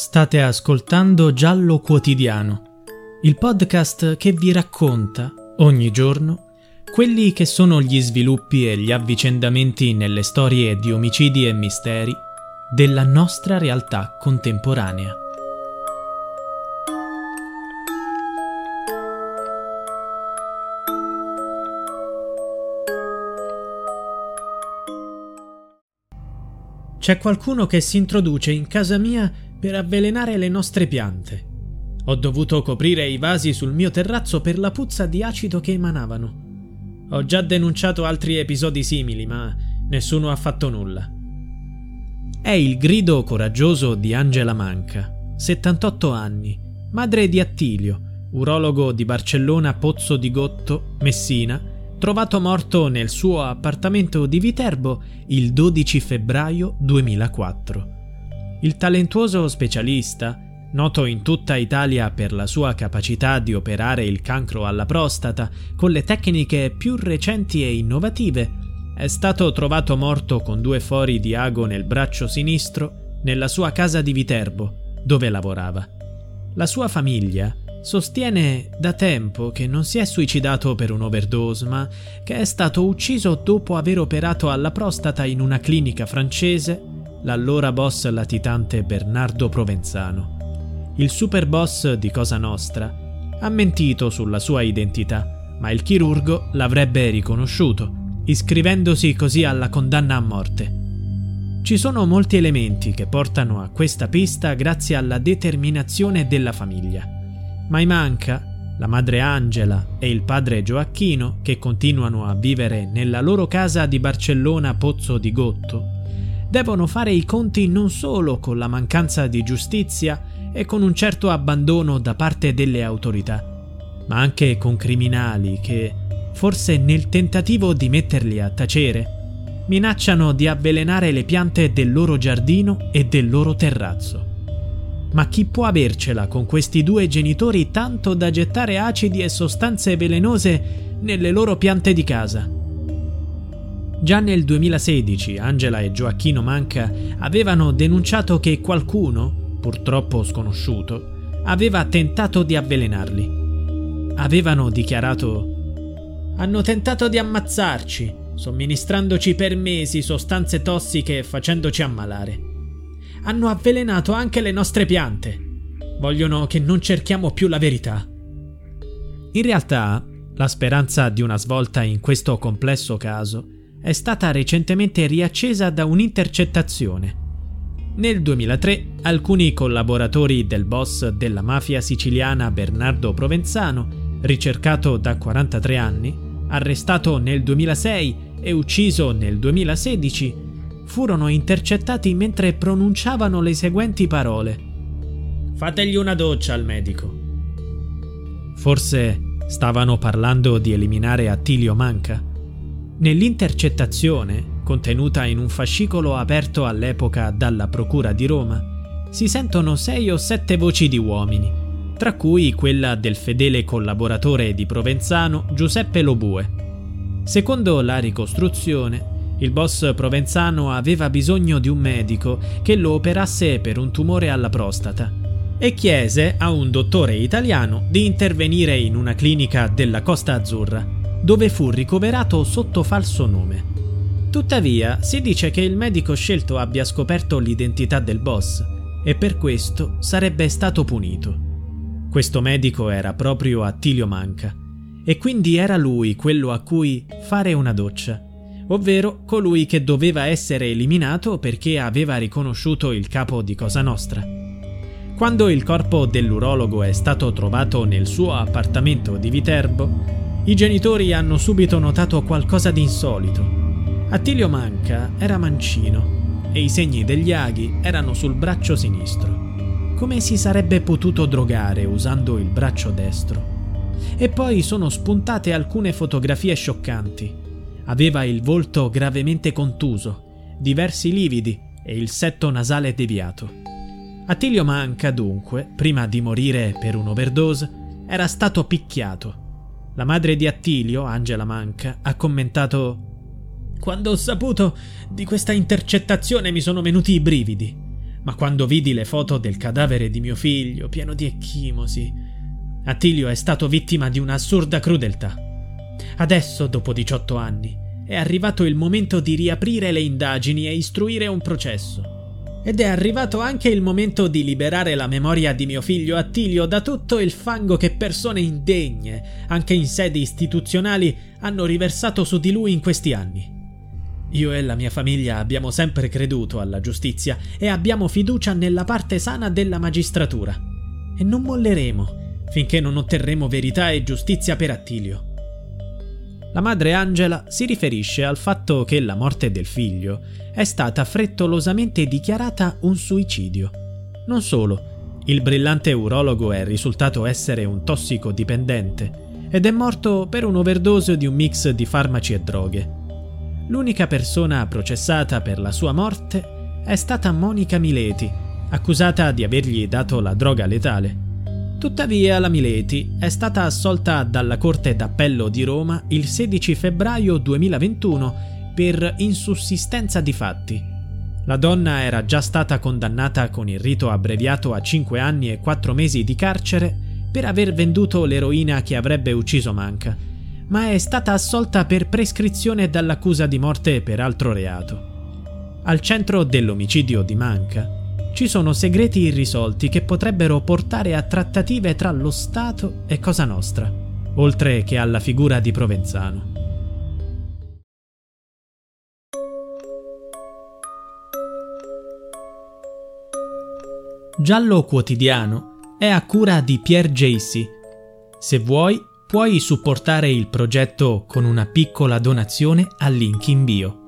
State ascoltando Giallo Quotidiano, il podcast che vi racconta ogni giorno quelli che sono gli sviluppi e gli avvicendamenti nelle storie di omicidi e misteri della nostra realtà contemporanea. C'è qualcuno che si introduce in casa mia per avvelenare le nostre piante. Ho dovuto coprire i vasi sul mio terrazzo per la puzza di acido che emanavano. Ho già denunciato altri episodi simili, ma nessuno ha fatto nulla. È il grido coraggioso di Angela Manca, 78 anni, madre di Attilio, urologo di Barcellona Pozzo di Gotto, Messina, trovato morto nel suo appartamento di Viterbo il 12 febbraio 2004. Il talentuoso specialista, noto in tutta Italia per la sua capacità di operare il cancro alla prostata con le tecniche più recenti e innovative, è stato trovato morto con due fori di ago nel braccio sinistro nella sua casa di Viterbo, dove lavorava. La sua famiglia sostiene da tempo che non si è suicidato per un'overdose, ma che è stato ucciso dopo aver operato alla prostata in una clinica francese l'allora boss latitante Bernardo Provenzano. Il super boss di Cosa Nostra ha mentito sulla sua identità, ma il chirurgo l'avrebbe riconosciuto, iscrivendosi così alla condanna a morte. Ci sono molti elementi che portano a questa pista grazie alla determinazione della famiglia. Mai manca la madre Angela e il padre Gioacchino, che continuano a vivere nella loro casa di Barcellona Pozzo di Gotto, devono fare i conti non solo con la mancanza di giustizia e con un certo abbandono da parte delle autorità, ma anche con criminali che, forse nel tentativo di metterli a tacere, minacciano di avvelenare le piante del loro giardino e del loro terrazzo. Ma chi può avercela con questi due genitori tanto da gettare acidi e sostanze velenose nelle loro piante di casa? Già nel 2016 Angela e Gioacchino Manca avevano denunciato che qualcuno, purtroppo sconosciuto, aveva tentato di avvelenarli. Avevano dichiarato Hanno tentato di ammazzarci, somministrandoci per mesi sostanze tossiche e facendoci ammalare. Hanno avvelenato anche le nostre piante. Vogliono che non cerchiamo più la verità. In realtà, la speranza di una svolta in questo complesso caso è stata recentemente riaccesa da un'intercettazione. Nel 2003 alcuni collaboratori del boss della mafia siciliana Bernardo Provenzano, ricercato da 43 anni, arrestato nel 2006 e ucciso nel 2016, furono intercettati mentre pronunciavano le seguenti parole. Fategli una doccia al medico. Forse stavano parlando di eliminare Attilio Manca? Nell'intercettazione, contenuta in un fascicolo aperto all'epoca dalla Procura di Roma, si sentono sei o sette voci di uomini, tra cui quella del fedele collaboratore di Provenzano Giuseppe Lobue. Secondo la ricostruzione, il boss Provenzano aveva bisogno di un medico che lo operasse per un tumore alla prostata e chiese a un dottore italiano di intervenire in una clinica della Costa Azzurra dove fu ricoverato sotto falso nome. Tuttavia, si dice che il medico scelto abbia scoperto l'identità del boss e per questo sarebbe stato punito. Questo medico era proprio Attilio Manca e quindi era lui quello a cui fare una doccia, ovvero colui che doveva essere eliminato perché aveva riconosciuto il capo di Cosa Nostra. Quando il corpo dell'urologo è stato trovato nel suo appartamento di Viterbo, i genitori hanno subito notato qualcosa di insolito. Attilio Manca era mancino e i segni degli aghi erano sul braccio sinistro. Come si sarebbe potuto drogare usando il braccio destro? E poi sono spuntate alcune fotografie scioccanti. Aveva il volto gravemente contuso, diversi lividi e il setto nasale deviato. Attilio Manca, dunque, prima di morire per un'overdose, era stato picchiato. La madre di Attilio, Angela Manca, ha commentato quando ho saputo di questa intercettazione mi sono venuti i brividi, ma quando vidi le foto del cadavere di mio figlio pieno di ecchimosi, Attilio è stato vittima di un'assurda crudeltà. Adesso, dopo 18 anni, è arrivato il momento di riaprire le indagini e istruire un processo. Ed è arrivato anche il momento di liberare la memoria di mio figlio Attilio da tutto il fango che persone indegne, anche in sedi istituzionali, hanno riversato su di lui in questi anni. Io e la mia famiglia abbiamo sempre creduto alla giustizia e abbiamo fiducia nella parte sana della magistratura. E non molleremo finché non otterremo verità e giustizia per Attilio. La madre Angela si riferisce al fatto che la morte del figlio è stata frettolosamente dichiarata un suicidio. Non solo, il brillante urologo è risultato essere un tossicodipendente ed è morto per un'overdose di un mix di farmaci e droghe. L'unica persona processata per la sua morte è stata Monica Mileti, accusata di avergli dato la droga letale. Tuttavia la Mileti è stata assolta dalla Corte d'Appello di Roma il 16 febbraio 2021 per insussistenza di fatti. La donna era già stata condannata con il rito abbreviato a 5 anni e 4 mesi di carcere per aver venduto l'eroina che avrebbe ucciso Manca, ma è stata assolta per prescrizione dall'accusa di morte per altro reato. Al centro dell'omicidio di Manca ci sono segreti irrisolti che potrebbero portare a trattative tra lo Stato e Cosa Nostra, oltre che alla figura di Provenzano. Giallo Quotidiano è a cura di Pierre Jacy. Se vuoi, puoi supportare il progetto con una piccola donazione al link in bio.